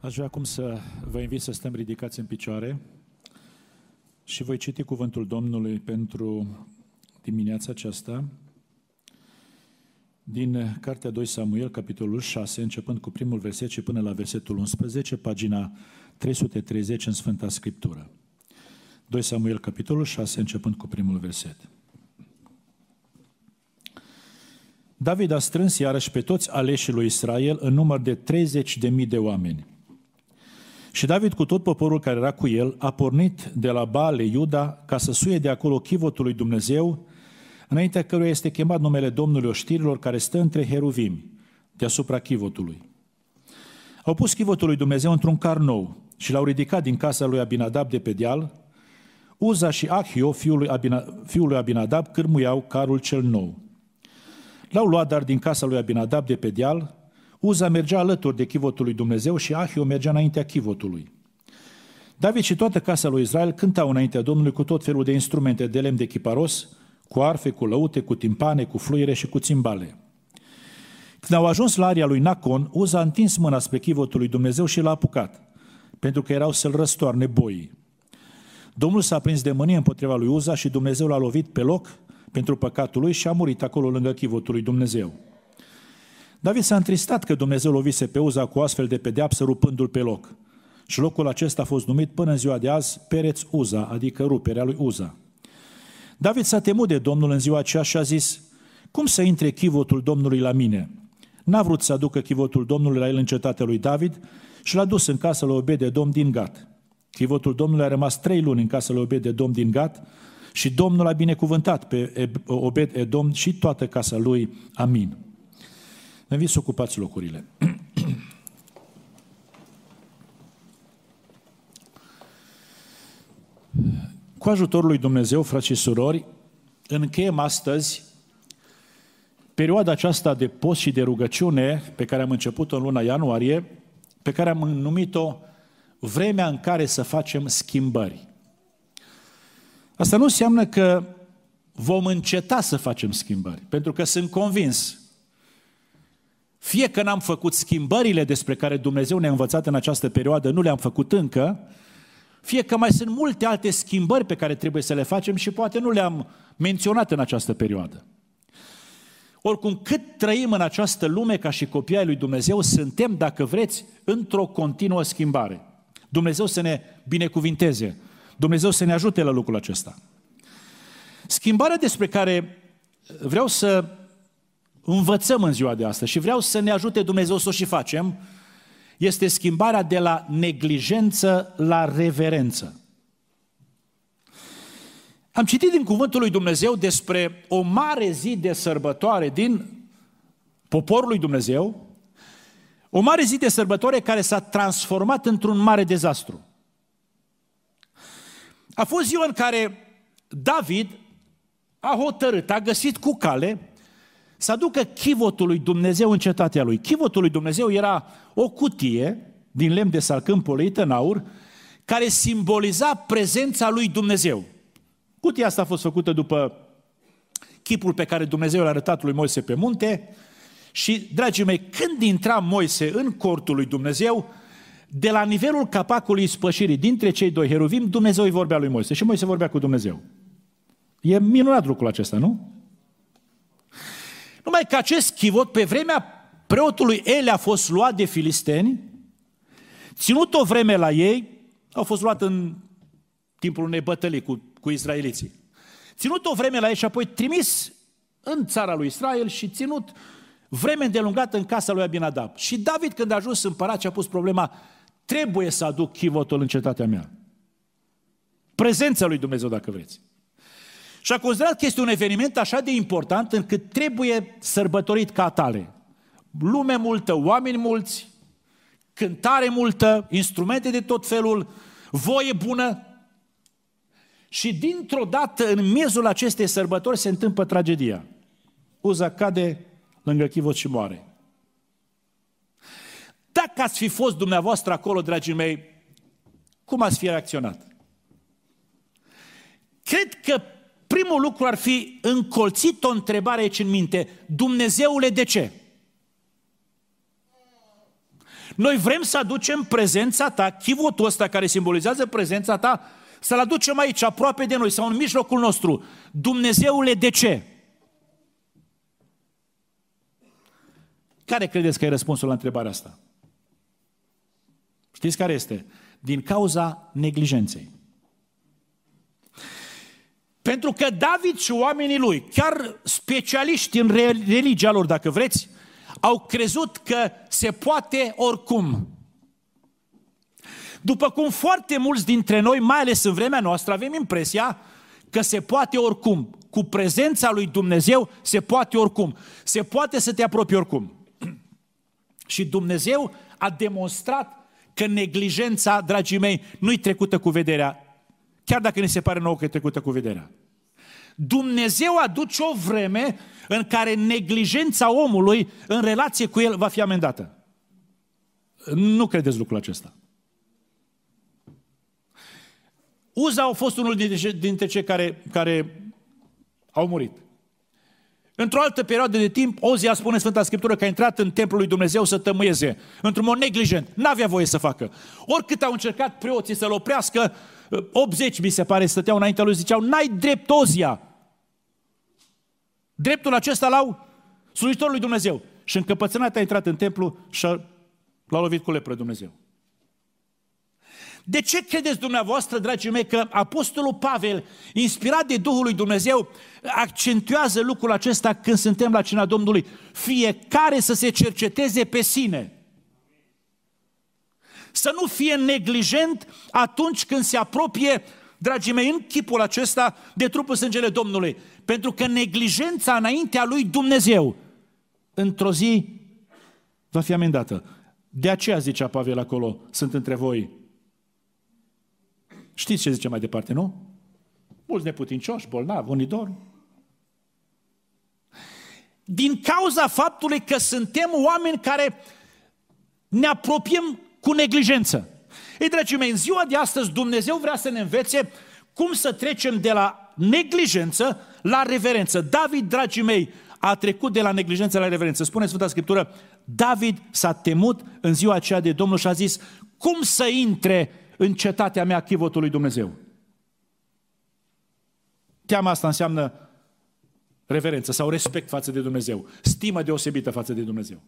Aș vrea acum să vă invit să stăm ridicați în picioare și voi citi cuvântul Domnului pentru dimineața aceasta din Cartea 2 Samuel, capitolul 6, începând cu primul verset și până la versetul 11, pagina 330 în Sfânta Scriptură. 2 Samuel, capitolul 6, începând cu primul verset. David a strâns iarăși pe toți aleșii lui Israel în număr de 30.000 de oameni. Și David cu tot poporul care era cu el a pornit de la Baale Iuda ca să suie de acolo chivotul lui Dumnezeu, înaintea căruia este chemat numele Domnului oștirilor care stă între heruvimi, deasupra chivotului. Au pus chivotul lui Dumnezeu într-un car nou și l-au ridicat din casa lui Abinadab de pe deal. Uza și Ahio, fiul lui, Abina, fiul lui Abinadab, cârmuiau carul cel nou. L-au luat dar din casa lui Abinadab de pe deal, Uza mergea alături de chivotul lui Dumnezeu și Ahio mergea înaintea chivotului. David și toată casa lui Israel cântau înaintea Domnului cu tot felul de instrumente de lemn de chiparos, cu arfe, cu lăute, cu timpane, cu fluire și cu țimbale. Când au ajuns la aria lui Nacon, Uza a întins mâna spre chivotul lui Dumnezeu și l-a apucat, pentru că erau să-l răstoarne boii. Domnul s-a prins de mânie împotriva lui Uza și Dumnezeu l-a lovit pe loc pentru păcatul lui și a murit acolo lângă chivotul lui Dumnezeu. David s-a întristat că Dumnezeu lovise pe Uza cu astfel de pedeapsă rupându-l pe loc. Și locul acesta a fost numit până în ziua de azi Pereț Uza, adică ruperea lui Uza. David s-a temut de Domnul în ziua aceea și a zis, cum să intre chivotul Domnului la mine? N-a vrut să aducă chivotul Domnului la el în cetatea lui David și l-a dus în casa lui Obed de Dom din Gat. Chivotul Domnului a rămas trei luni în casa lui Obed de Dom din Gat și Domnul a binecuvântat pe Obed Edom și toată casa lui. Amin. Vă invit să ocupați locurile. Cu ajutorul lui Dumnezeu, frați și surori, încheiem astăzi perioada aceasta de post și de rugăciune pe care am început-o în luna ianuarie, pe care am numit-o vremea în care să facem schimbări. Asta nu înseamnă că vom înceta să facem schimbări, pentru că sunt convins fie că n-am făcut schimbările despre care Dumnezeu ne-a învățat în această perioadă, nu le-am făcut încă, fie că mai sunt multe alte schimbări pe care trebuie să le facem și poate nu le-am menționat în această perioadă. Oricum, cât trăim în această lume ca și copii ai lui Dumnezeu, suntem, dacă vreți, într-o continuă schimbare. Dumnezeu să ne binecuvinteze, Dumnezeu să ne ajute la lucrul acesta. Schimbarea despre care vreau să învățăm în ziua de astăzi și vreau să ne ajute Dumnezeu să o și facem, este schimbarea de la neglijență la reverență. Am citit din Cuvântul lui Dumnezeu despre o mare zi de sărbătoare din poporul lui Dumnezeu, o mare zi de sărbătoare care s-a transformat într-un mare dezastru. A fost ziua în care David a hotărât, a găsit cu cale să aducă chivotul lui Dumnezeu în cetatea lui. Chivotul lui Dumnezeu era o cutie din lemn de salcâm polită în aur, care simboliza prezența lui Dumnezeu. Cutia asta a fost făcută după chipul pe care Dumnezeu l-a arătat lui Moise pe munte și, dragii mei, când intra Moise în cortul lui Dumnezeu, de la nivelul capacului spășirii dintre cei doi heruvim, Dumnezeu îi vorbea lui Moise și Moise vorbea cu Dumnezeu. E minunat lucrul acesta, nu? Numai că acest chivot, pe vremea preotului Ele a fost luat de filisteni, ținut o vreme la ei, au fost luat în timpul unei bătălii cu, cu izraeliții. Ținut o vreme la ei și apoi trimis în țara lui Israel și ținut vreme îndelungată în casa lui Abinadab. Și David, când a ajuns împărat și a pus problema, trebuie să aduc chivotul în cetatea mea. Prezența lui Dumnezeu, dacă vreți. Și a considerat că este un eveniment așa de important încât trebuie sărbătorit ca atare. Lume multă, oameni mulți, cântare multă, instrumente de tot felul, voie bună. Și dintr-o dată, în miezul acestei sărbători, se întâmplă tragedia. Uza cade lângă chivot și moare. Dacă ați fi fost dumneavoastră acolo, dragii mei, cum ați fi reacționat? Cred că primul lucru ar fi încolțit o întrebare aici în minte. Dumnezeule, de ce? Noi vrem să aducem prezența ta, chivotul ăsta care simbolizează prezența ta, să-l aducem aici, aproape de noi, sau în mijlocul nostru. Dumnezeule, de ce? Care credeți că e răspunsul la întrebarea asta? Știți care este? Din cauza neglijenței. Pentru că David și oamenii lui, chiar specialiști în religia lor, dacă vreți, au crezut că se poate oricum. După cum foarte mulți dintre noi, mai ales în vremea noastră, avem impresia că se poate oricum. Cu prezența lui Dumnezeu se poate oricum. Se poate să te apropii oricum. Și Dumnezeu a demonstrat că neglijența, dragii mei, nu-i trecută cu vederea, chiar dacă ne se pare nouă că e trecută cu vederea. Dumnezeu aduce o vreme în care neglijența omului în relație cu el va fi amendată. Nu credeți lucrul acesta. Uza a fost unul dintre cei care, care au murit. Într-o altă perioadă de timp, Ozia spune Sfânta Scriptură că a intrat în templul lui Dumnezeu să tămâieze, într-un mod neglijent. N-avea voie să facă. Oricât au încercat preoții să-l oprească, 80 mi se pare stăteau înaintea lui, ziceau, n-ai drept Ozia. Dreptul acesta l-au slujitorul lui Dumnezeu. Și încăpățânat a intrat în templu și l-a lovit cu lepră Dumnezeu. De ce credeți dumneavoastră, dragii mei, că Apostolul Pavel, inspirat de Duhul lui Dumnezeu, accentuează lucrul acesta când suntem la cina Domnului? Fiecare să se cerceteze pe sine. Să nu fie neglijent atunci când se apropie, dragii mei, în chipul acesta de trupul sângele Domnului. Pentru că neglijența înaintea lui Dumnezeu, într-o zi, va fi amendată. De aceea zicea Pavel acolo, sunt între voi Știți ce zice mai departe, nu? Mulți neputincioși, bolnavi, unii dorm. Din cauza faptului că suntem oameni care ne apropiem cu neglijență. Ei, dragii mei, în ziua de astăzi Dumnezeu vrea să ne învețe cum să trecem de la neglijență la reverență. David, dragii mei, a trecut de la neglijență la reverență. Spune Sfânta Scriptură, David s-a temut în ziua aceea de Domnul și a zis, cum să intre în cetatea mea chivotul lui Dumnezeu. Teama asta înseamnă reverență sau respect față de Dumnezeu, stimă deosebită față de Dumnezeu.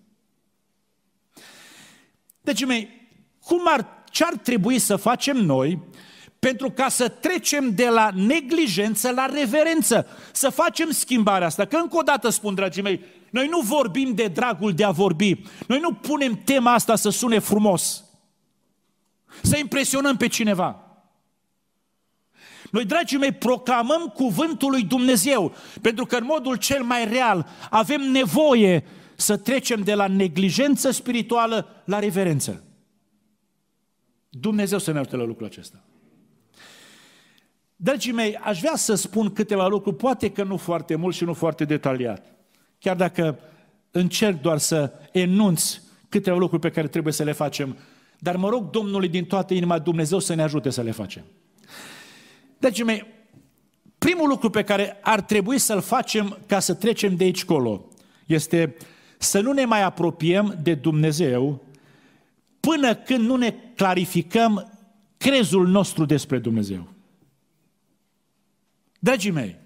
Deci, mei, cum ar, ce ar trebui să facem noi pentru ca să trecem de la neglijență la reverență, să facem schimbarea asta. Că încă o dată spun, dragii mei, noi nu vorbim de dragul de a vorbi, noi nu punem tema asta să sune frumos să impresionăm pe cineva. Noi, dragii mei, proclamăm cuvântul lui Dumnezeu, pentru că în modul cel mai real avem nevoie să trecem de la neglijență spirituală la reverență. Dumnezeu să ne ajute la lucrul acesta. Dragii mei, aș vrea să spun câteva lucruri, poate că nu foarte mult și nu foarte detaliat. Chiar dacă încerc doar să enunț câteva lucruri pe care trebuie să le facem dar mă rog Domnului din toată inima Dumnezeu să ne ajute să le facem. Deci, mei, primul lucru pe care ar trebui să-l facem ca să trecem de aici colo este să nu ne mai apropiem de Dumnezeu până când nu ne clarificăm crezul nostru despre Dumnezeu. Dragii mei,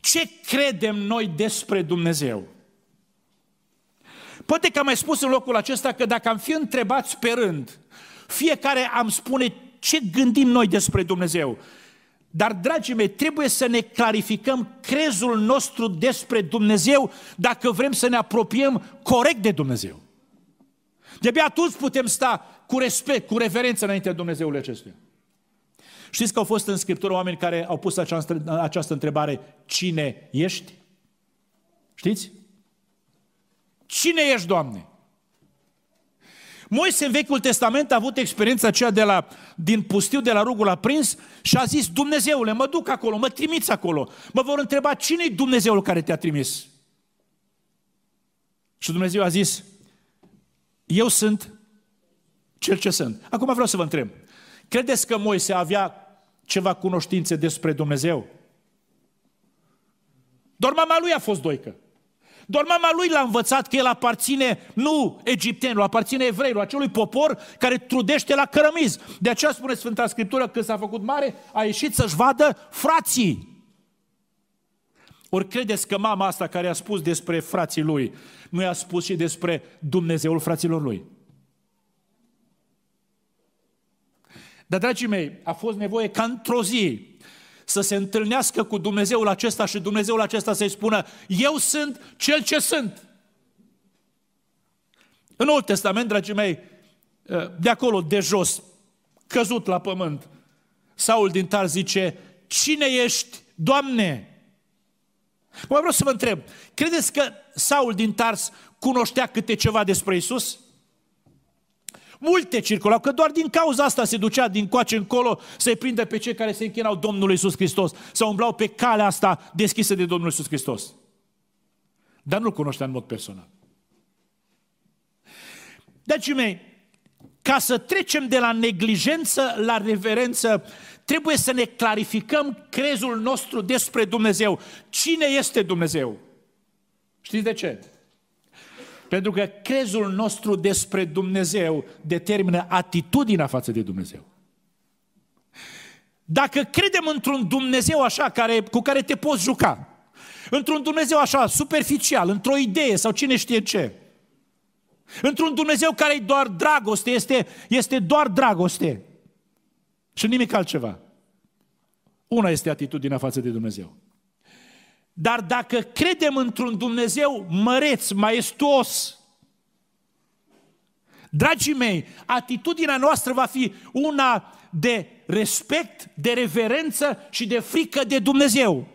ce credem noi despre Dumnezeu? Poate că am mai spus în locul acesta că dacă am fi întrebați pe rând, fiecare am spune ce gândim noi despre Dumnezeu. Dar, dragii mei, trebuie să ne clarificăm crezul nostru despre Dumnezeu dacă vrem să ne apropiem corect de Dumnezeu. De-abia atunci putem sta cu respect, cu reverență înaintea Dumnezeului acestuia. Știți că au fost în Scriptură oameni care au pus această, această întrebare, cine ești? Știți? Cine ești, Doamne? Moise în Vechiul Testament a avut experiența aceea de la, din pustiu, de la rugul aprins și a zis, Dumnezeule, mă duc acolo, mă trimiți acolo. Mă vor întreba, cine e Dumnezeul care te-a trimis? Și Dumnezeu a zis, eu sunt cel ce sunt. Acum vreau să vă întreb, credeți că Moise avea ceva cunoștințe despre Dumnezeu? Doar mama lui a fost doică. Doar mama lui l-a învățat că el aparține nu egiptenilor, aparține evreilor, acelui popor care trudește la cărămiz. De aceea spune Sfânta Scriptură că s-a făcut mare, a ieșit să-și vadă frații. Ori credeți că mama asta care a spus despre frații lui, nu i-a spus și despre Dumnezeul fraților lui? Dar, dragii mei, a fost nevoie ca într-o zi să se întâlnească cu Dumnezeul acesta și Dumnezeul acesta să-i spună, eu sunt cel ce sunt. În Noul Testament, dragii mei, de acolo, de jos, căzut la pământ, Saul din Tar zice, cine ești, Doamne? Mă vreau să vă întreb, credeți că Saul din Tars cunoștea câte ceva despre Isus? Multe circulau, că doar din cauza asta se ducea din coace încolo să-i prindă pe cei care se închinau Domnului Iisus Hristos, să umblau pe calea asta deschisă de Domnul Iisus Hristos. Dar nu-L cunoștea în mod personal. Dragii mei, ca să trecem de la neglijență la reverență, trebuie să ne clarificăm crezul nostru despre Dumnezeu. Cine este Dumnezeu? Știți de ce? Pentru că crezul nostru despre Dumnezeu determină atitudinea față de Dumnezeu. Dacă credem într-un Dumnezeu așa care, cu care te poți juca, într-un Dumnezeu așa superficial, într-o idee sau cine știe ce, într-un Dumnezeu care e doar dragoste, este, este doar dragoste și nimic altceva. Una este atitudinea față de Dumnezeu. Dar dacă credem într-un Dumnezeu măreț, maestuos, dragii mei, atitudinea noastră va fi una de respect, de reverență și de frică de Dumnezeu.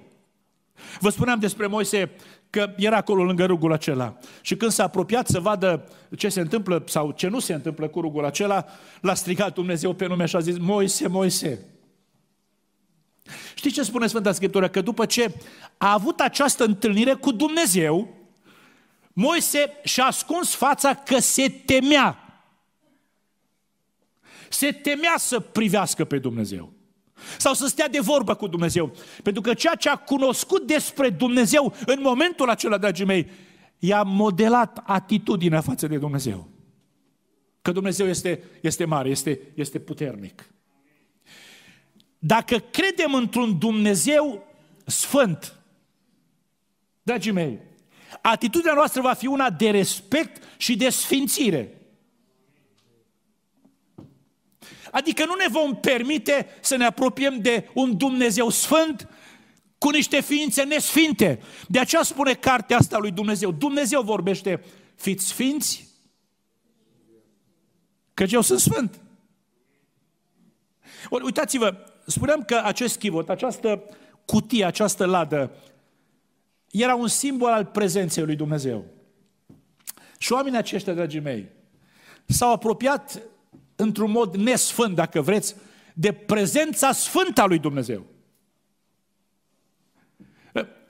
Vă spuneam despre Moise că era acolo lângă rugul acela. Și când s-a apropiat să vadă ce se întâmplă sau ce nu se întâmplă cu rugul acela, l-a strigat Dumnezeu pe nume și a zis, Moise, Moise, Știți ce spune Sfânta Scriptură? Că după ce a avut această întâlnire cu Dumnezeu, Moise și-a ascuns fața că se temea. Se temea să privească pe Dumnezeu. Sau să stea de vorbă cu Dumnezeu. Pentru că ceea ce a cunoscut despre Dumnezeu în momentul acela, dragii mei, i-a modelat atitudinea față de Dumnezeu. Că Dumnezeu este, este mare, este, este puternic. Dacă credem într-un Dumnezeu sfânt, dragii mei, atitudinea noastră va fi una de respect și de sfințire. Adică nu ne vom permite să ne apropiem de un Dumnezeu sfânt cu niște ființe nesfinte. De aceea spune cartea asta lui Dumnezeu. Dumnezeu vorbește, fiți sfinți, că eu sunt sfânt. Uitați-vă, Spuneam că acest chivot, această cutie, această ladă, era un simbol al prezenței lui Dumnezeu. Și oamenii aceștia, dragii mei, s-au apropiat într-un mod nesfânt, dacă vreți, de prezența sfântă a lui Dumnezeu.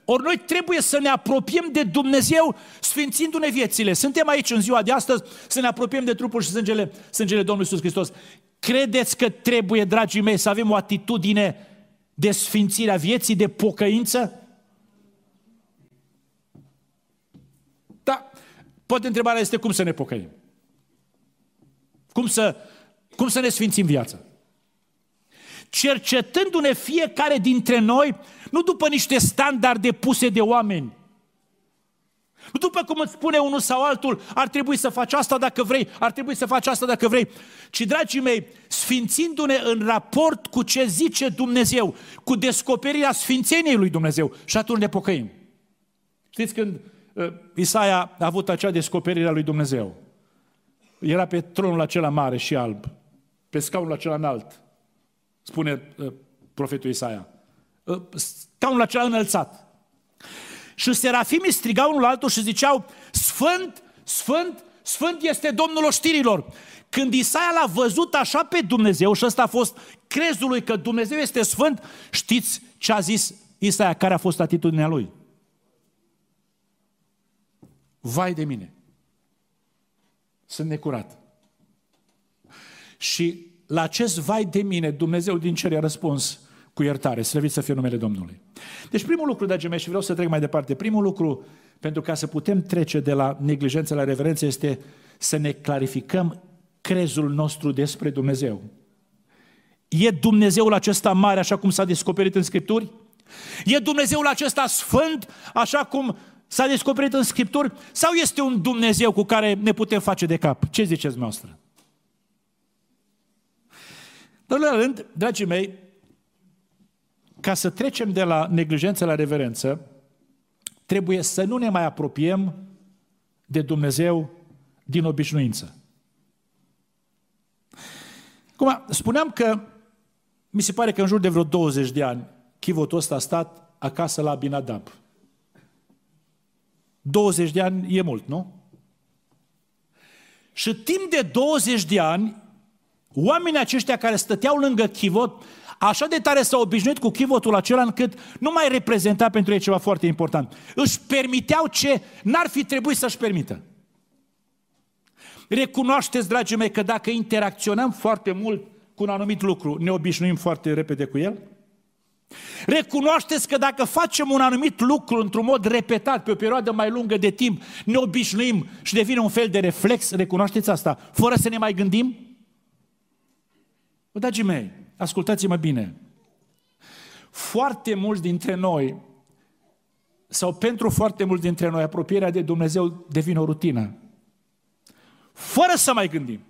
Ori noi trebuie să ne apropiem de Dumnezeu sfințindu-ne viețile. Suntem aici în ziua de astăzi să ne apropiem de trupul și sângele, sângele Domnului Iisus Hristos. Credeți că trebuie, dragii mei, să avem o atitudine de sfințire a vieții, de pocăință? Da, poate întrebarea este cum să ne pocăim. Cum să, cum să ne sfințim viața? Cercetându-ne fiecare dintre noi, nu după niște standarde puse de oameni, nu după cum îți spune unul sau altul, ar trebui să faci asta dacă vrei, ar trebui să faci asta dacă vrei, ci, dragii mei, sfințindu-ne în raport cu ce zice Dumnezeu, cu descoperirea sfințeniei lui Dumnezeu și atunci ne pocăim. Știți când uh, Isaia a avut acea descoperire a lui Dumnezeu? Era pe tronul acela mare și alb, pe scaunul acela înalt, spune uh, profetul Isaia. Uh, scaunul acela înălțat. Și serafimii strigau unul altul și ziceau, Sfânt, Sfânt, Sfânt este Domnul oștirilor. Când Isaia l-a văzut așa pe Dumnezeu și ăsta a fost crezul lui că Dumnezeu este Sfânt, știți ce a zis Isaia, care a fost atitudinea lui? Vai de mine! Sunt necurat. Și la acest vai de mine, Dumnezeu din cer a răspuns, cu iertare. Slăvit să fie numele Domnului. Deci primul lucru, dragii mei, și vreau să trec mai departe, primul lucru pentru ca să putem trece de la neglijență la reverență este să ne clarificăm crezul nostru despre Dumnezeu. E Dumnezeul acesta mare, așa cum s-a descoperit în Scripturi? E Dumnezeul acesta sfânt, așa cum s-a descoperit în Scripturi? Sau este un Dumnezeu cu care ne putem face de cap? Ce ziceți noastră? În doilea rând, dragii mei, ca să trecem de la neglijență la reverență, trebuie să nu ne mai apropiem de Dumnezeu din obișnuință. Acum, spuneam că mi se pare că în jur de vreo 20 de ani chivotul ăsta a stat acasă la Abinadab. 20 de ani e mult, nu? Și timp de 20 de ani, oamenii aceștia care stăteau lângă chivot, așa de tare s-au obișnuit cu chivotul acela încât nu mai reprezenta pentru ei ceva foarte important. Își permiteau ce n-ar fi trebuit să-și permită. Recunoașteți, dragii mei, că dacă interacționăm foarte mult cu un anumit lucru, ne obișnuim foarte repede cu el? Recunoașteți că dacă facem un anumit lucru într-un mod repetat, pe o perioadă mai lungă de timp, ne obișnuim și devine un fel de reflex, recunoașteți asta, fără să ne mai gândim? Dragii mei, ascultați-mă bine. Foarte mulți dintre noi, sau pentru foarte mulți dintre noi, apropierea de Dumnezeu devine o rutină. Fără să mai gândim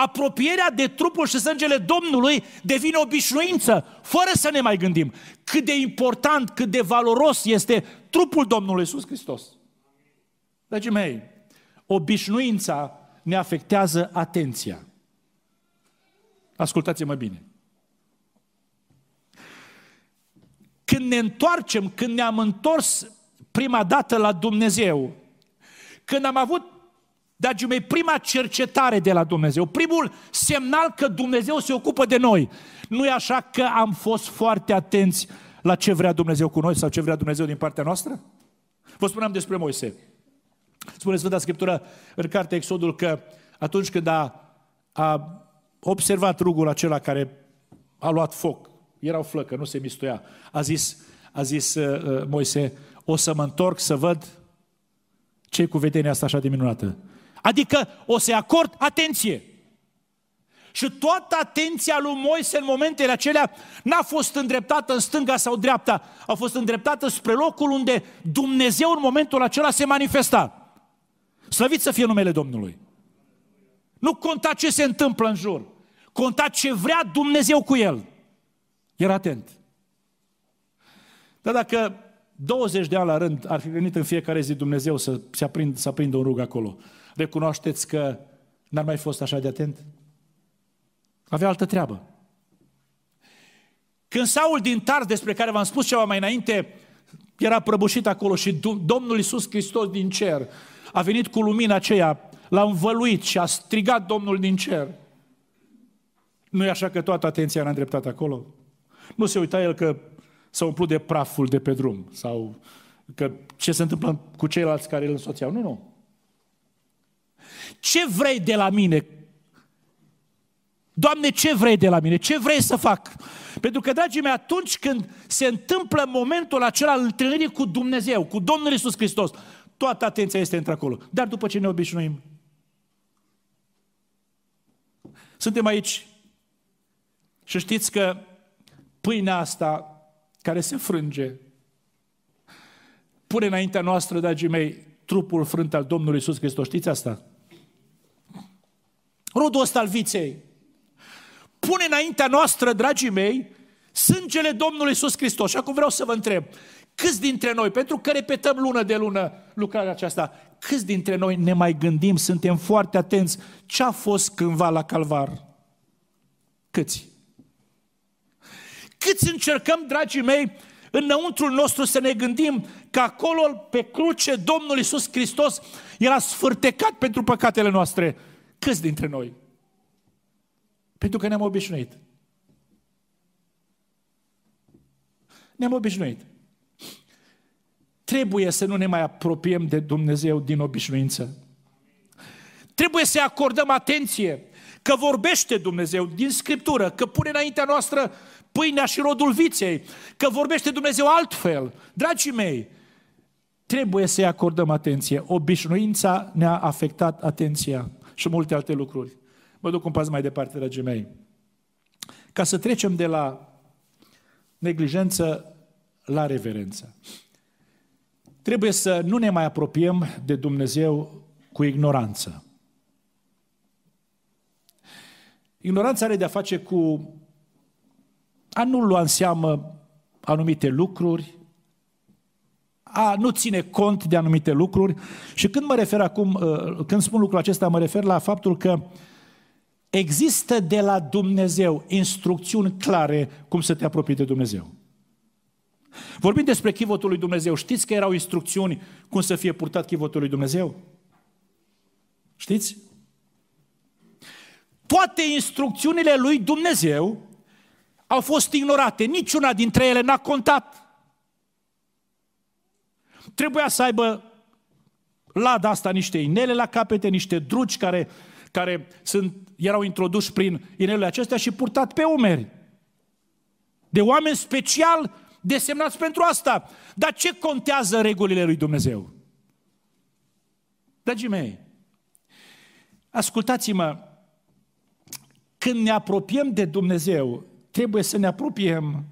apropierea de trupul și sângele Domnului devine obișnuință, fără să ne mai gândim cât de important, cât de valoros este trupul Domnului Iisus Hristos. Dragii mei, obișnuința ne afectează atenția. Ascultați-mă bine. Când ne întoarcem, când ne-am întors prima dată la Dumnezeu, când am avut Dragii mei, prima cercetare de la Dumnezeu, primul semnal că Dumnezeu se ocupă de noi. Nu e așa că am fost foarte atenți la ce vrea Dumnezeu cu noi sau ce vrea Dumnezeu din partea noastră? Vă spuneam despre Moise. Spune Sfânta Scriptură în cartea Exodul că atunci când a, a observat rugul acela care a luat foc, era o flăcă, nu se mistuia, a zis, a zis uh, uh Moise, o să mă întorc să văd ce cu vedenia asta așa de minunată. Adică o să-i acord atenție. Și toată atenția lui Moise în momentele acelea n-a fost îndreptată în stânga sau dreapta, a fost îndreptată spre locul unde Dumnezeu în momentul acela se manifesta. Slăvit să fie numele Domnului. Nu conta ce se întâmplă în jur, conta ce vrea Dumnezeu cu el. Era atent. Dar dacă 20 de ani la rând ar fi venit în fiecare zi Dumnezeu să se aprindă, să aprindă un rug acolo, recunoașteți că n-ar mai fost așa de atent? Avea altă treabă. Când Saul din Tars, despre care v-am spus ceva mai înainte, era prăbușit acolo și Domnul Iisus Hristos din cer a venit cu lumina aceea, l-a învăluit și a strigat Domnul din cer. Nu e așa că toată atenția era îndreptată acolo? Nu se uita el că s-a umplut de praful de pe drum sau că ce se întâmplă cu ceilalți care îl însoțeau. Nu, nu. Ce vrei de la mine? Doamne, ce vrei de la mine? Ce vrei să fac? Pentru că, dragii mei, atunci când se întâmplă momentul acela al întâlnirii cu Dumnezeu, cu Domnul Isus Hristos, toată atenția este între acolo. Dar după ce ne obișnuim, suntem aici și știți că pâinea asta care se frânge pune înaintea noastră, dragii mei, trupul frânt al Domnului Isus Hristos. Știți asta? rodul ăsta al viței. Pune înaintea noastră, dragii mei, sângele Domnului Iisus Hristos. Și acum vreau să vă întreb, câți dintre noi, pentru că repetăm lună de lună lucrarea aceasta, câți dintre noi ne mai gândim, suntem foarte atenți ce a fost cândva la calvar? Câți? Câți încercăm, dragii mei, înăuntrul nostru să ne gândim că acolo, pe cruce, Domnul Iisus Hristos era sfârtecat pentru păcatele noastre Câți dintre noi? Pentru că ne-am obișnuit. Ne-am obișnuit. Trebuie să nu ne mai apropiem de Dumnezeu din obișnuință. Trebuie să acordăm atenție că vorbește Dumnezeu din Scriptură, că pune înaintea noastră pâinea și rodul viței, că vorbește Dumnezeu altfel. Dragii mei, trebuie să-i acordăm atenție. Obișnuința ne-a afectat atenția și multe alte lucruri. Mă duc un pas mai departe, dragii mei. Ca să trecem de la neglijență la reverență. Trebuie să nu ne mai apropiem de Dumnezeu cu ignoranță. Ignoranța are de-a face cu a nu lua în seamă anumite lucruri, a nu ține cont de anumite lucruri. Și când mă refer acum, uh, când spun lucrul acesta, mă refer la faptul că există de la Dumnezeu instrucțiuni clare cum să te apropii de Dumnezeu. Vorbim despre chivotul lui Dumnezeu. Știți că erau instrucțiuni cum să fie purtat chivotul lui Dumnezeu? Știți? Toate instrucțiunile lui Dumnezeu au fost ignorate. Niciuna dintre ele n-a contat. Trebuia să aibă lada asta niște inele la capete, niște drugi care, care sunt, erau introduși prin inelele acestea și purtat pe umeri. De oameni special desemnați pentru asta. Dar ce contează regulile lui Dumnezeu? Dragii mei, ascultați-mă, când ne apropiem de Dumnezeu, trebuie să ne apropiem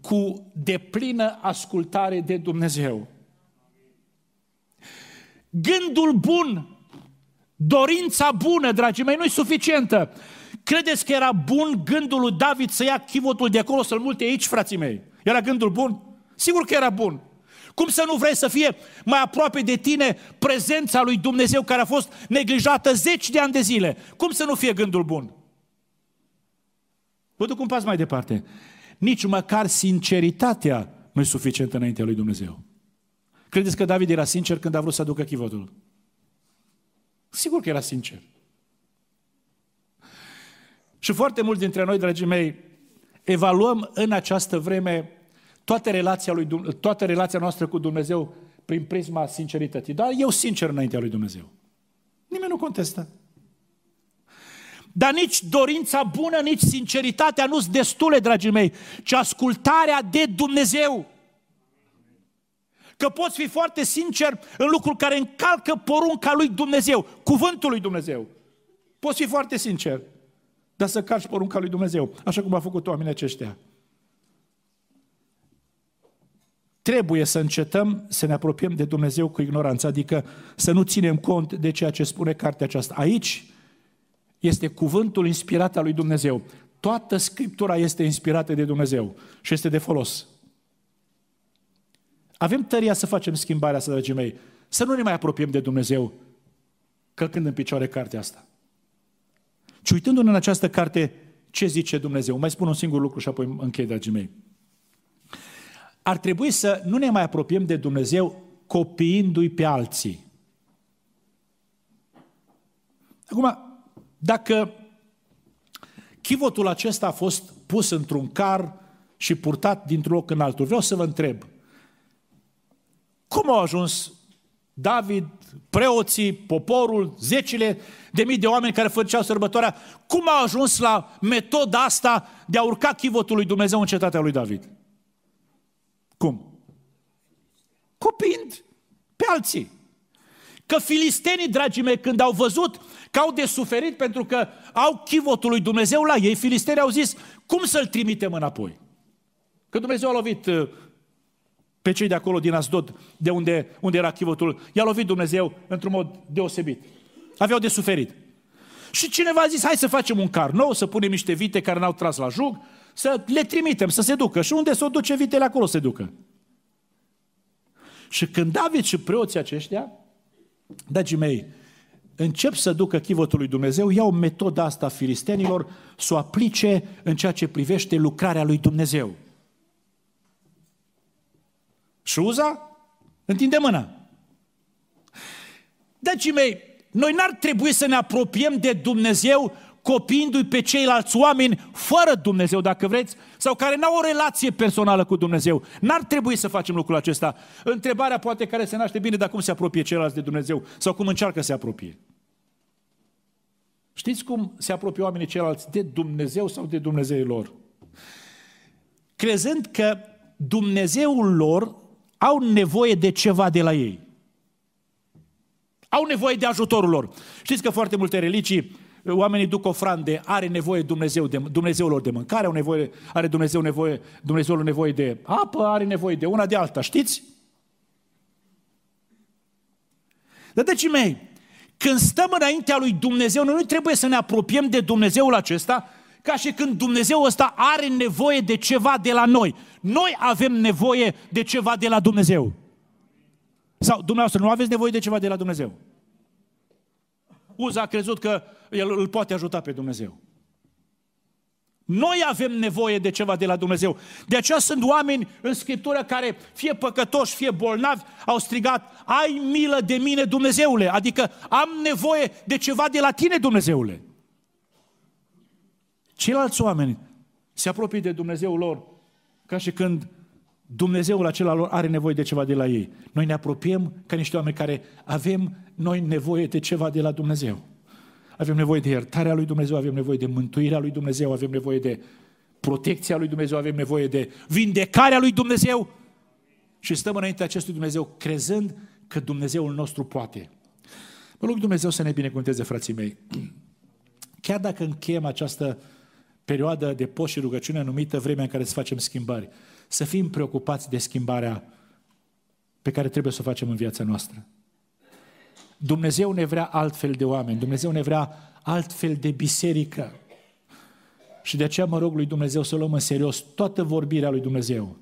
cu deplină ascultare de Dumnezeu. Gândul bun, dorința bună, dragii mei, nu e suficientă. Credeți că era bun gândul lui David să ia chivotul de acolo, să-l multe aici, frații mei? Era gândul bun? Sigur că era bun. Cum să nu vrei să fie mai aproape de tine prezența lui Dumnezeu care a fost neglijată zeci de ani de zile? Cum să nu fie gândul bun? Vă duc un pas mai departe. Nici măcar sinceritatea nu e suficientă înaintea lui Dumnezeu. Credeți că David era sincer când a vrut să aducă chivotul? Sigur că era sincer. Și foarte mulți dintre noi, dragii mei, evaluăm în această vreme toată relația, lui, toată relația noastră cu Dumnezeu prin prisma sincerității. Dar eu sincer înaintea lui Dumnezeu. Nimeni nu contestă. Dar nici dorința bună, nici sinceritatea nu sunt destule, dragii mei, ci ascultarea de Dumnezeu. Că poți fi foarte sincer în lucruri care încalcă porunca lui Dumnezeu, cuvântul lui Dumnezeu. Poți fi foarte sincer, dar să calci porunca lui Dumnezeu, așa cum a făcut oamenii aceștia. Trebuie să încetăm să ne apropiem de Dumnezeu cu ignoranță, adică să nu ținem cont de ceea ce spune cartea aceasta. Aici este cuvântul inspirat al lui Dumnezeu. Toată Scriptura este inspirată de Dumnezeu și este de folos. Avem tăria să facem schimbarea asta, dragii mei, să nu ne mai apropiem de Dumnezeu călcând în picioare cartea asta. Și uitându-ne în această carte, ce zice Dumnezeu? Mai spun un singur lucru și apoi închei, dragii mei. Ar trebui să nu ne mai apropiem de Dumnezeu copiindu-i pe alții. Acum, dacă chivotul acesta a fost pus într-un car și purtat dintr-un loc în altul, vreau să vă întreb, cum au ajuns David, preoții, poporul, zecile de mii de oameni care făceau sărbătoarea, cum au ajuns la metoda asta de a urca chivotul lui Dumnezeu în cetatea lui David? Cum? Copiind pe alții. Că filistenii, dragii mei, când au văzut că au de suferit pentru că au chivotul lui Dumnezeu la ei, filistenii au zis, cum să-l trimitem înapoi? Că Dumnezeu a lovit uh, pe cei de acolo din Asdod, de unde, unde era chivotul, i-a lovit Dumnezeu într-un mod deosebit. Aveau de suferit. Și cineva a zis, hai să facem un car nou, să punem niște vite care n-au tras la jug, să le trimitem, să se ducă. Și unde se o duce vitele, acolo se ducă. Și când David și preoții aceștia, dragii mei, încep să ducă chivotul lui Dumnezeu, iau metoda asta a filistenilor să o aplice în ceea ce privește lucrarea lui Dumnezeu. Și Uza întinde mâna. Dragii mei, noi n-ar trebui să ne apropiem de Dumnezeu copiindu-i pe ceilalți oameni fără Dumnezeu, dacă vreți, sau care n-au o relație personală cu Dumnezeu. N-ar trebui să facem lucrul acesta. Întrebarea poate care se naște bine, dar cum se apropie ceilalți de Dumnezeu sau cum încearcă să se apropie. Știți cum se apropie oamenii ceilalți de Dumnezeu sau de Dumnezeul lor? Crezând că Dumnezeul lor au nevoie de ceva de la ei. Au nevoie de ajutorul lor. Știți că foarte multe religii, oamenii duc ofrande, are nevoie Dumnezeu de, Dumnezeul lor de mâncare, au nevoie, are Dumnezeu nevoie, Dumnezeul nevoie de apă, are nevoie de una de alta, știți? Dar, dragii mei, când stăm înaintea lui Dumnezeu, noi nu trebuie să ne apropiem de Dumnezeul acesta ca și când Dumnezeu ăsta are nevoie de ceva de la noi. Noi avem nevoie de ceva de la Dumnezeu. Sau dumneavoastră nu aveți nevoie de ceva de la Dumnezeu? Uza a crezut că el îl poate ajuta pe Dumnezeu. Noi avem nevoie de ceva de la Dumnezeu. De aceea sunt oameni în Scriptură care, fie păcătoși, fie bolnavi, au strigat, ai milă de mine, Dumnezeule, adică am nevoie de ceva de la tine, Dumnezeule. Ceilalți oameni se apropie de Dumnezeul lor ca și când Dumnezeul acela lor are nevoie de ceva de la ei. Noi ne apropiem ca niște oameni care avem noi nevoie de ceva de la Dumnezeu. Avem nevoie de iertarea lui Dumnezeu, avem nevoie de mântuirea lui Dumnezeu, avem nevoie de protecția lui Dumnezeu, avem nevoie de vindecarea lui Dumnezeu și stăm înaintea acestui Dumnezeu crezând că Dumnezeul nostru poate. Mă rog Dumnezeu să ne binecuvânteze, frații mei. Chiar dacă încheiem această perioadă de post și rugăciune numită vremea în care să facem schimbări, să fim preocupați de schimbarea pe care trebuie să o facem în viața noastră. Dumnezeu ne vrea altfel de oameni, Dumnezeu ne vrea altfel de biserică. Și de aceea mă rog lui Dumnezeu să luăm în serios toată vorbirea lui Dumnezeu.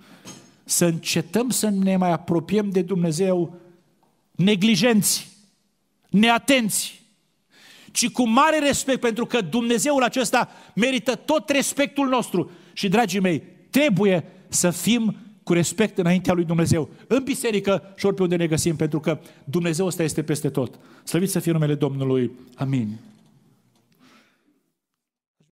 Să încetăm să ne mai apropiem de Dumnezeu neglijenți, neatenți, ci cu mare respect, pentru că Dumnezeul acesta merită tot respectul nostru. Și, dragii mei, trebuie să fim cu respect înaintea lui Dumnezeu, în biserică și ori pe unde ne găsim, pentru că Dumnezeu ăsta este peste tot. Slăvit să fie numele Domnului. Amin.